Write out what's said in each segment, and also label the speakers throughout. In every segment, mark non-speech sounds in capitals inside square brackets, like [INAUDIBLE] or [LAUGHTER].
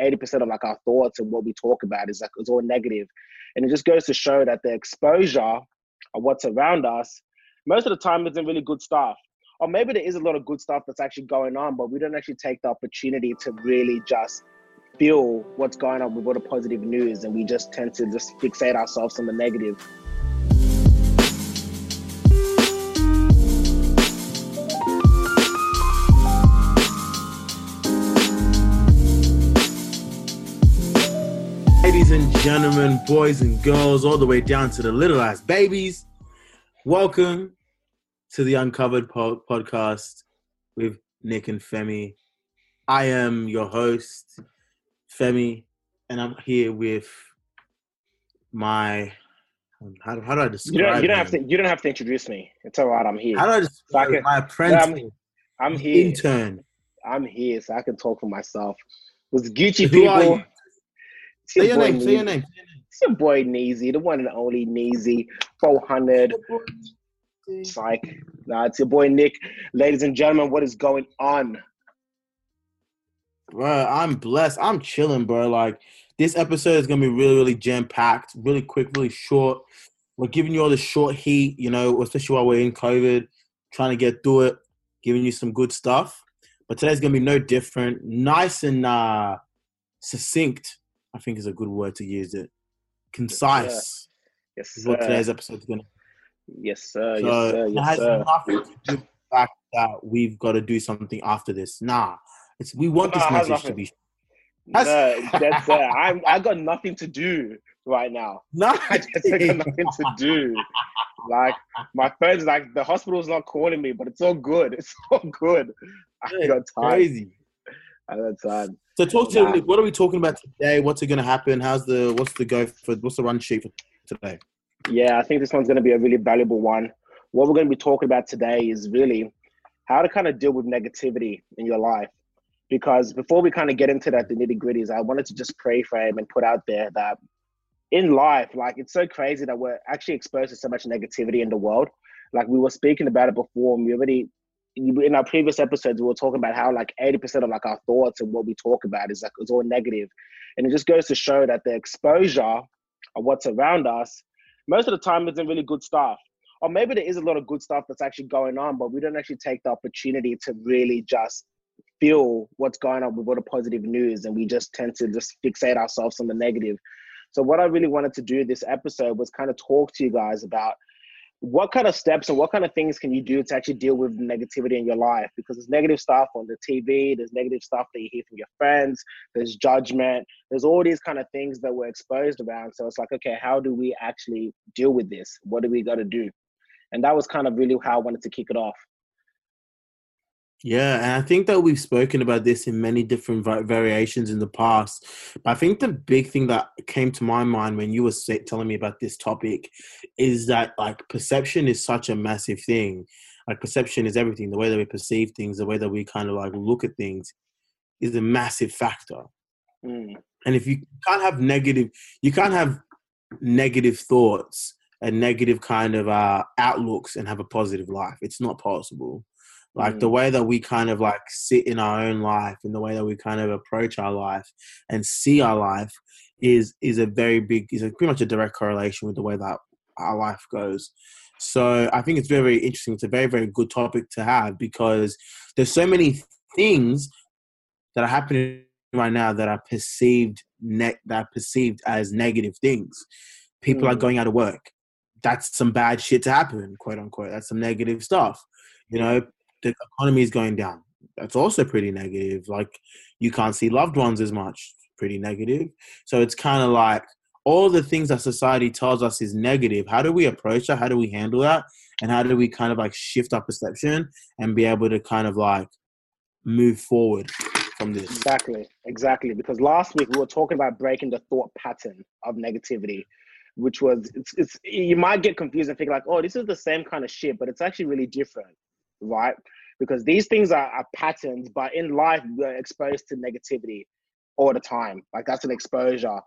Speaker 1: 80% of like our thoughts and what we talk about is like it's all negative. And it just goes to show that the exposure of what's around us, most of the time isn't really good stuff. Or maybe there is a lot of good stuff that's actually going on, but we don't actually take the opportunity to really just feel what's going on with all the positive news and we just tend to just fixate ourselves on the negative.
Speaker 2: Ladies and gentlemen, boys and girls, all the way down to the little ass babies, welcome to the Uncovered po- podcast with Nick and Femi. I am your host, Femi, and I'm here with my. How, how do I describe?
Speaker 1: You don't, you don't have to. You don't have to introduce me. It's all right. I'm here.
Speaker 2: How do I describe
Speaker 1: can-
Speaker 2: my apprentice,
Speaker 1: I'm here.
Speaker 2: intern?
Speaker 1: I'm here, so I can talk for myself. With Gucci
Speaker 2: Who
Speaker 1: people.
Speaker 2: You?
Speaker 1: It's
Speaker 2: Say
Speaker 1: your
Speaker 2: your
Speaker 1: boy
Speaker 2: name. Say your
Speaker 1: Neezy.
Speaker 2: name.
Speaker 1: It's your boy Neezy, the one and only Neezy, 400. Psych. Nah, it's your boy Nick. Ladies and gentlemen, what is going on?
Speaker 2: Bro, I'm blessed. I'm chilling, bro. Like this episode is gonna be really, really jam packed, really quick, really short. We're giving you all the short heat, you know, especially while we're in COVID, trying to get through it, giving you some good stuff. But today's gonna be no different. Nice and uh succinct, I think is a good word to use it. Concise
Speaker 1: Yes,
Speaker 2: is what
Speaker 1: sir.
Speaker 2: today's episode is gonna
Speaker 1: Yes, sir.
Speaker 2: so
Speaker 1: Yes, sir.
Speaker 2: it
Speaker 1: Yes,
Speaker 2: has
Speaker 1: sir.
Speaker 2: nothing to do with the fact that we've got to do something after this. Nah. It's we want
Speaker 1: Nah,
Speaker 2: this
Speaker 1: it
Speaker 2: message to be
Speaker 1: No,
Speaker 2: That's-
Speaker 1: that's [LAUGHS] uh, I. I got nothing to do right now.
Speaker 2: no [LAUGHS]
Speaker 1: I just got nothing to do. Like my friends, like the hospital's not calling me, but it's all good. It's all good. I got time.
Speaker 2: crazy.
Speaker 1: I got time.
Speaker 2: So talk to
Speaker 1: Nah.
Speaker 2: me. What are we talking about today? What's it going to happen? How's the what's the go for? What's the run sheet for today?
Speaker 1: Yeah, I think this one's going to be a really valuable one. What we're going to be talking about today is really how to kind of deal with negativity in your life. Because before we kind of get into that, the nitty gritties, I wanted to just pre-frame and put out there that in life, like it's so crazy that we're actually exposed to so much negativity in the world. Like we were speaking about it before, and we already in our previous episodes we were talking about how like 80% of like our thoughts and what we talk about is like it's all negative. And it just goes to show that the exposure of what's around us most of the time isn't really good stuff. Or maybe there is a lot of good stuff that's actually going on, but we don't actually take the opportunity to really just feel what's going on with all the positive news and we just tend to just fixate ourselves on the negative. So what I really wanted to do this episode was kind of talk to you guys about what kind of steps and what kind of things can you do to actually deal with negativity in your life? Because there's negative stuff on the tv there's negative stuff that you hear from your friends there's judgment there's all these kind of things that we're exposed around. So it's like okay how do we actually deal with this? What do we got to do? And that was kind of really how i wanted to kick it off
Speaker 2: Yeah, and I think that we've spoken about this in many different variations in the past. But I think the big thing that came to my mind when you were telling me about this topic is that like perception is such a massive thing. Like perception is everything. The way that we perceive things, the way that we kind of like look at things, is a massive factor.
Speaker 1: Mm,
Speaker 2: And if you can't have negative, you can't have negative thoughts and negative kind of uh, outlooks and have a positive life. It's not possible. Like the
Speaker 1: Mm.
Speaker 2: way that we kind of like sit in our own life and the way that we kind of approach our life and see our life is is a very big is a, pretty much a direct correlation with the way that our life goes. So I think it's very, very interesting. It's a very, very good topic to have because there's so many things that are happening right now that are perceived ne- that are perceived as negative things. People are
Speaker 1: Mm.
Speaker 2: going out of work. That's some bad shit to happen, quote unquote. That's some negative stuff. You know, the economy is going down. That's also pretty negative. Like you can't see loved ones as much. Pretty negative. So it's kind of like all the things that society tells us is negative. How do we approach that? How do we handle that? And how do we kind of like shift our perception and be able to kind of like move forward from this?
Speaker 1: exactly exactly because last week we were talking about breaking the thought pattern of negativity which was it's, it's you might get confused and think like oh this is the same kind of shit but it's actually really different right? Because these things are, are patterns but in life we're exposed to negativity all the time. Like that's an exposure.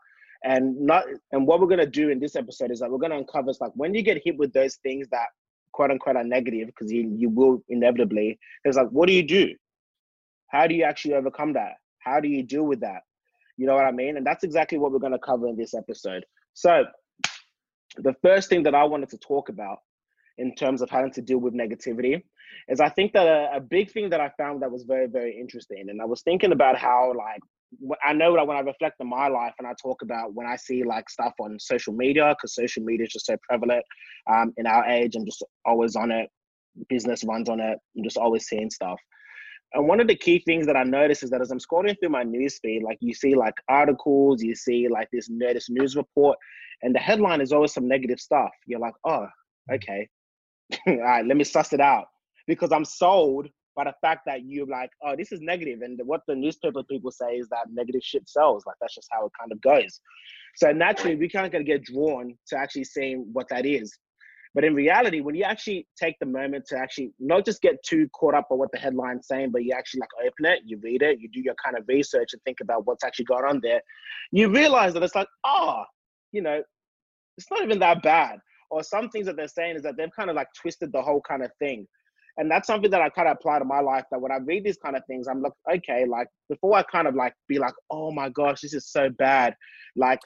Speaker 1: And not and what we're to do in this episode is that we're to uncover like when you get hit with those things that quote unquote are negative because you, you will inevitably it's like what do you do? How do you actually overcome that? How do you deal with that? You know what I mean? And that's exactly what we're to cover in this episode. So, the first thing that I wanted to talk about in terms of having to deal with negativity is I think that a, a, big thing that I found that was very, very interesting. And I was thinking about how, like, I know that when I reflect on my life and I talk about when I see like stuff on social media, because social media is just so prevalent um, in our age, I'm just always on it. Business runs on it. I'm just always seeing stuff. And one of the key things that I notice is that as I'm scrolling through my newsfeed, like you see like articles, you see like this, this news report, and the headline is always some negative stuff. You're like, oh, okay, [LAUGHS] all right, let me suss it out because I'm sold by the fact that you're like, oh, this is negative, and what the newspaper people say is that negative shit sells. Like that's just how it kind of goes. So naturally, we kind of get drawn to actually seeing what that is. But in reality, when you actually take the moment to actually not just get too caught up on what the headline's saying, but you actually like open it, you read it, you do your kind of research and think about what's actually going on there, you realize that it's like, oh, you know, it's not even that bad or some things that they're saying is that they've kind of like twisted the whole kind of thing. And that's something that I kind of apply to my life that when I read these kind of things, I'm like, okay, like before I kind of like be like, oh my gosh, this is so bad. Like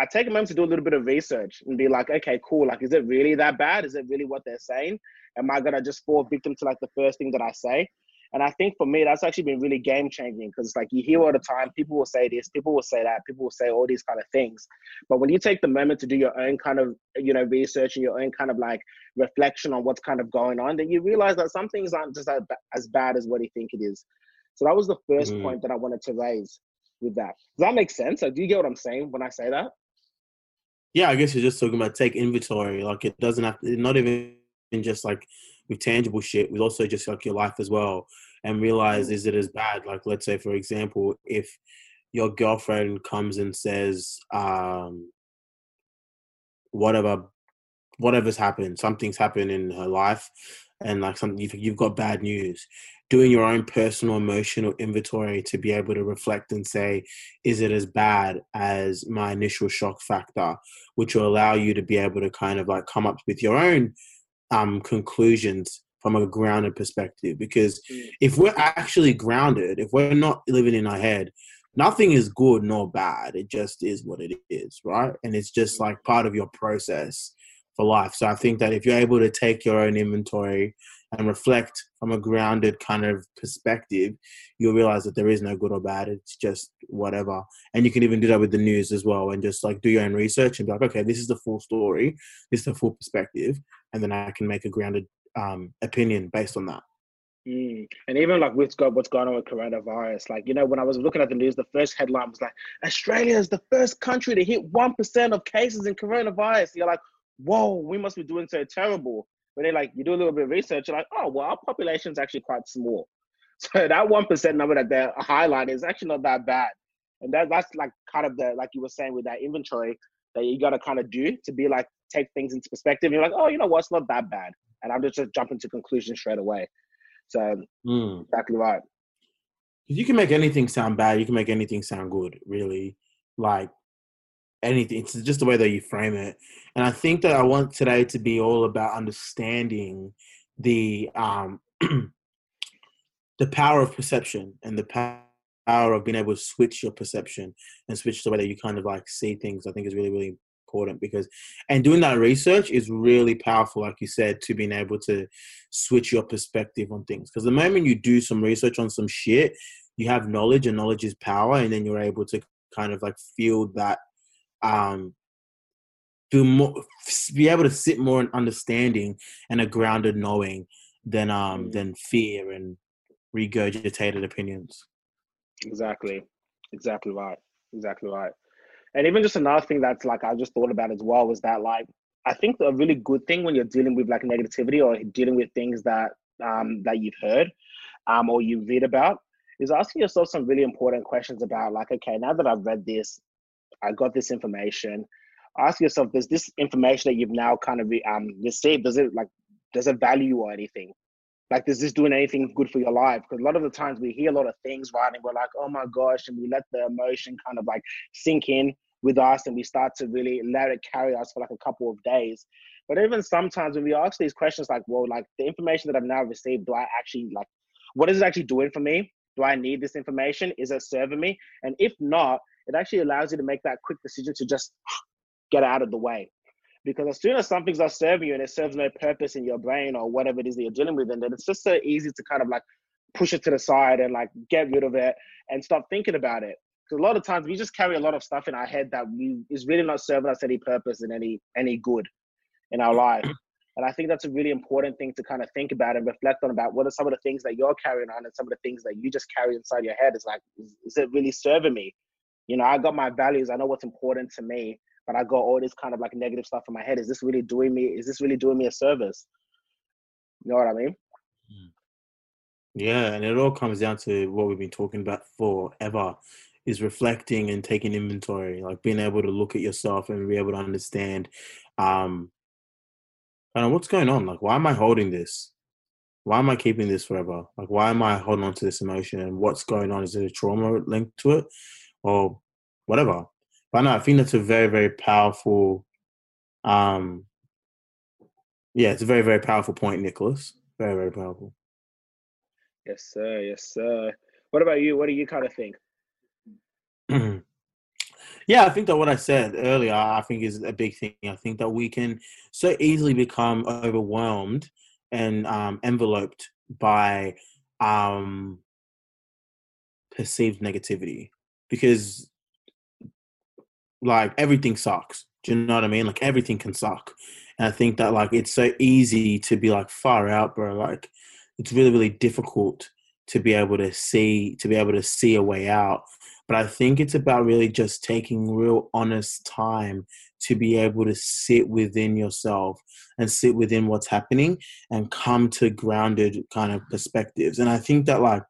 Speaker 1: I take a moment to do a little bit of research and be like, okay, cool. Like, is it really that bad? Is it really what they're saying? Am I gonna just fall victim to like the first thing that I say? And I think for me, that's actually been really game changing because like you hear all the time, people will say this, people will say that, people will say all these kind of things. But when you take the moment to do your own kind of, you know, research and your own kind of like reflection on what's kind of going on, then you realize that some things aren't just as bad as what you think it is. So that was the 1st mm. point that I wanted to raise with that. Does that make sense? Like, do you get what I'm saying when I say that?
Speaker 2: Yeah, I guess you're just talking about take inventory. Like it doesn't have to, not even just like with tangible shit, with also just like your life as well, and realize mm. is it as bad? Like, let's say, for example, if your girlfriend comes and says, um, whatever, whatever's happened, something's happened in her life, and like something you've, you've got bad news, doing your own personal emotional inventory to be able to reflect and say, is it as bad as my initial shock factor, which will allow you to be able to kind of like come up with your own um, conclusions from a grounded perspective. Because mm. if we're actually grounded, if we're not living in our head, nothing is good nor bad. It just is what it is, right? And it's just mm. like part of your process for life. So I think that if you're able to take your own inventory and reflect from a grounded kind of perspective, you'll realize that there is no good or bad. It's just whatever. And you can even do that with the news as well and just like do your own research and be like, okay, this is the full story, this is the full perspective. And then I can make a grounded um, opinion based on that.
Speaker 1: Mm. And even like with what's going on with coronavirus, like you know, when I was looking at the news, the first headline was like, "Australia is the first country to hit one percent of cases in coronavirus." You're like, "Whoa, we must be doing so terrible." But then, like, you do a little bit of research, you're like, "Oh, well, our population is actually quite small." [LAUGHS] So that one percent number that they're highlighting is actually not that bad. And that that's like kind of the like you were saying with that inventory that you got to kind of do to be like take things into perspective. You're like, "Oh, you know what? It's not that bad." And I'm just, just jumping to conclusions straight away. So mm. exactly right.
Speaker 2: You can make anything sound bad. You can make anything sound good. Really, like anything. It's just the way that you frame it. And I think that I want today to be all about understanding the um, [CLEARS THROAT] the power of perception and the power of being able to switch your perception and switch the way that you kind of like see things. I think is really really important because and doing that research is really powerful like you said to being able to switch your perspective on things. Because the moment you do some research on some shit you have knowledge and knowledge is power and then you're able to kind of like feel that um feel more be able to sit more in understanding and a grounded knowing than um mm. than fear and regurgitated opinions.
Speaker 1: Exactly. Exactly right. Exactly right and even just another thing that's like I just thought about as well was that like I think a really good thing when you're dealing with like negativity or dealing with things that um, that you've heard um, or you read about is asking yourself some really important questions about like okay now that I've read this, I got this information. Ask yourself, does this information that you've now kind of um, received does it like does it value or anything? Like is this doing anything good for your life? Because a lot of the times we hear a lot of things right? And we're like oh my gosh and we let the emotion kind of like sink in with us and we start to really let it carry us for like a couple of days. But even sometimes when we ask these questions like well like the information that i've now received do i actually like what is it actually doing for me? Do i need this information? Is it serving me? And if not it actually allows you to make that quick decision to just get out of the way. Because as soon as something's not serving you and it serves no purpose in your brain or whatever it is that you're dealing with, and then it's just so easy to kind of like push it to the side and like get rid of it and stop thinking about it. Because a lot of times we just carry a lot of stuff in our head that we is really not serving us any purpose and any any good in our life. [CLEARS THROAT] And I think that's a really important thing to kind of think about and reflect on about what are some of the things that you're carrying on and some of the things that you just carry inside your head is like, is, is it really serving me? You know, I got my values, I know what's important to me, but I got all this kind of like negative stuff in my head. Is this really doing me? Is this really doing me a service? You know what I mean?
Speaker 2: Hmm. Yeah, and it all comes down to what we've been talking about forever is reflecting and taking inventory, like being able to look at yourself and be able to understand um and what's going on? Like why am I holding this? Why am I keeping this forever? Like why am I holding on to this emotion and what's going on? Is there a trauma linked to it? Or whatever. But no, I think that's a very, very powerful um yeah, it's a very, very powerful point, Nicholas. Very, very powerful.
Speaker 1: Yes, sir. Yes, sir. What about you? What do you kind of think? [CLEARS THROAT]
Speaker 2: yeah, I think that what I said earlier, I think is a big thing. I think that we can so easily become overwhelmed and um, enveloped by um, perceived negativity because, like, everything sucks. Do you know what I mean? Like, everything can suck. And I think that, like, it's so easy to be like, far out, bro. Like, it's really, really difficult to be able to see, to be able to see a way out but I think it's about really just taking real honest time to be able to sit within yourself and sit within what's happening and come to grounded kind of perspectives. And I think that like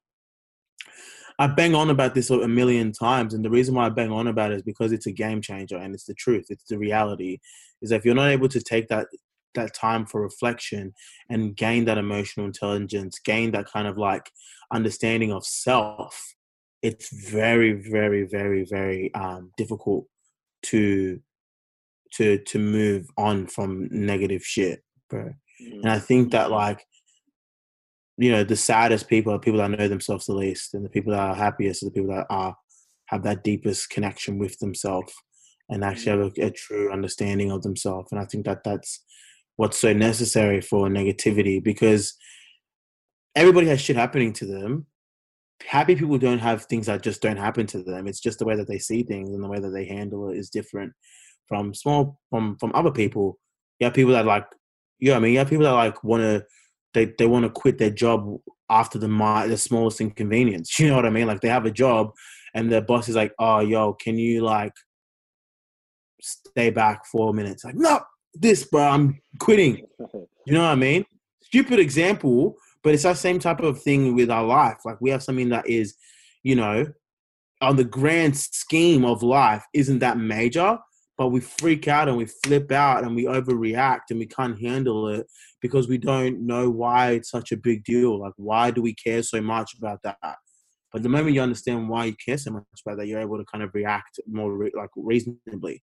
Speaker 2: I bang on about this a million times, and the reason why I bang on about it is because it's a game changer and it's the truth, it's the reality. Is that if you're not able to take that that time for reflection and gain that emotional intelligence, gain that kind of like understanding of self, it's very, very, very, very um, difficult to to to move on from negative shit, bro. Mm. And I think that like you know the saddest people are people that know themselves the least, and the people that are happiest are the people that are have that deepest connection with themselves and actually mm. have a, a true understanding of themselves. And I think that that's what's so necessary for negativity because everybody has shit happening to them happy people don't have things that just don't happen to them. It's just the way that they see things and the way that they handle it is different from small from from other people. You have people that like you know I mean you have people that like wanna they, they want to quit their job after the my the smallest inconvenience. [LAUGHS] You know what I mean? Like they have a job and their boss is like, Oh yo, can you like stay back four minutes? Like, no, this bro, I'm quitting. [LAUGHS] You know what I mean? Stupid example, but it's that same type of thing with our life. Like we have something that is, you know, on the grand scheme of life, isn't that major? But we freak out and we flip out and we overreact and we can't handle it because we don't know why it's such a big deal. Like, why do we care so much about that? But the moment you understand why you care so much about that, you're able to kind of react more re- like reasonably.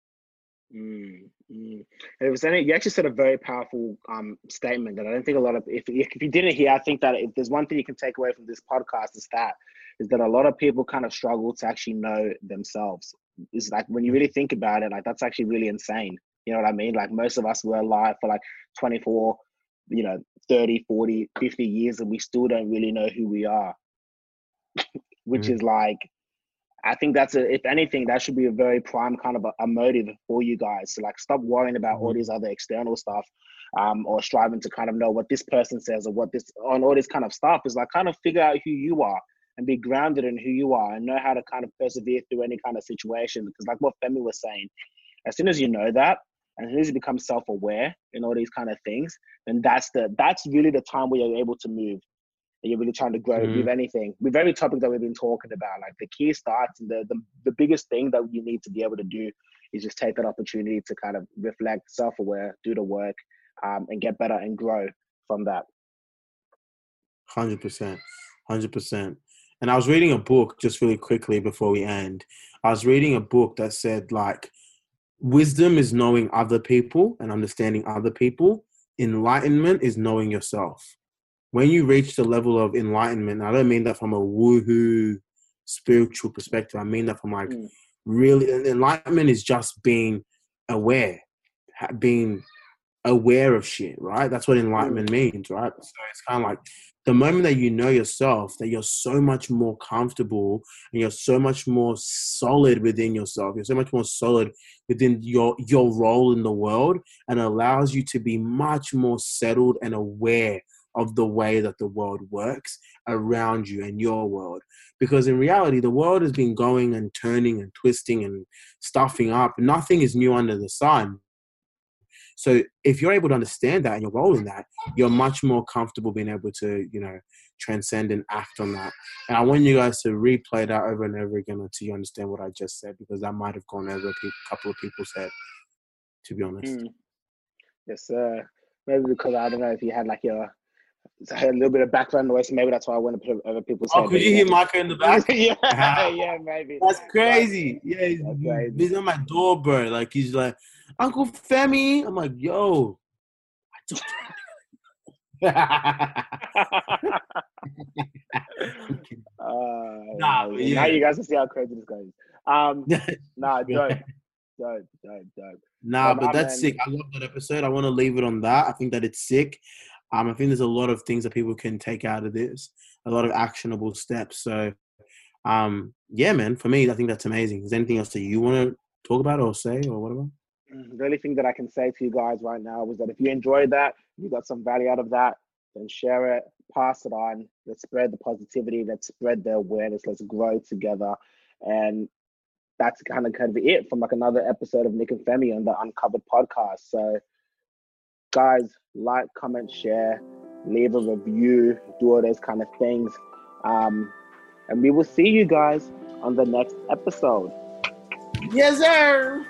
Speaker 1: Mm, mm. It was you actually said a very powerful um, statement that I don't think a lot of if if you didn't hear, I think that if there's one thing you can take away from this podcast is that is that a lot of people kind of struggle to actually know themselves. Is like when you really think about it, like that's actually really insane. You know what I mean? Like most of us were alive for like 24, you know, 30, 40, 50 years and we still don't really know who we are. [LAUGHS] Which mm. is like I think that's a, if anything, that should be a very prime kind of a, a motive for you guys to like stop worrying about mm-hmm. all these other external stuff, um, or striving to kind of know what this person says or what this on all this kind of stuff is like kind of figure out who you are and be grounded in who you are and know how to kind of persevere through any kind of situation. Because like what Femi was saying, as soon as you know that, as soon as you become self-aware in all these kind of things, then that's the that's really the time where you're able to move and you're really trying to grow mm-hmm. with anything, with every topic that we've been talking about, like the key starts and the, the the biggest thing that you need to be able to do is just take that opportunity to kind of reflect, self-aware, do the work, um, and get better and grow from that.
Speaker 2: Hundred percent, hundred percent. And I was reading a book just really quickly before we end. I was reading a book that said like wisdom is knowing other people and understanding other people. Enlightenment is knowing yourself when you reach the level of enlightenment, I don't mean that from a woohoo spiritual perspective. I mean that from like mm. really enlightenment is just being aware, being aware of shit, right? That's what enlightenment mm. means, right? So it's kind of like the moment that you know yourself, that you're so much more comfortable and you're so much more solid within yourself. You're so much more solid within your your role in the world, and allows you to be much more settled and aware of the way that the world works around you and your world. Because in reality, the world has been going and turning and twisting and stuffing up. Nothing is new under the sun. So if you're able to understand that and you're rolling that, you're much more comfortable being able to, you know, transcend and act on that. And I want you guys to replay that over and over again until you understand what I just said, because that might have gone over a couple of people's head, to be honest. Mm.
Speaker 1: Yes, sir. Maybe because I don't know if you had like your a little bit of background noise, maybe that's why I want to put other people's.
Speaker 2: Oh, could you hear Micah in the back? [LAUGHS]
Speaker 1: yeah, yeah, maybe.
Speaker 2: That's crazy. Yeah, he's, crazy. he's on my door, bro. Like he's like, Uncle Femi. I'm like, yo. [LAUGHS] [LAUGHS]
Speaker 1: uh, nah, yeah. Now you guys can see how crazy this guy is. Um, [LAUGHS] nah, dope, dope, dope, dope.
Speaker 2: Nah, but, but that's man, sick. I love that episode. I want to leave it on that. I think that it's sick. Um, I think there's a lot of things that people can take out of this, a lot of actionable steps. So, um, yeah, man, for me, I think that's amazing. Is there anything else that you want to talk about or say or whatever?
Speaker 1: The only thing that I can say to you guys right now was that if you enjoyed that, you got some value out of that, then share it, pass it on. Let's spread the positivity. Let's spread the awareness. Let's grow together. And that's kind of kind of it from like another episode of Nick and Femi on the Uncovered podcast. So guys, like, comment, share, leave a review, do all those kind of things. Um, and we will see you guys on the next episode.
Speaker 2: Yes, sir.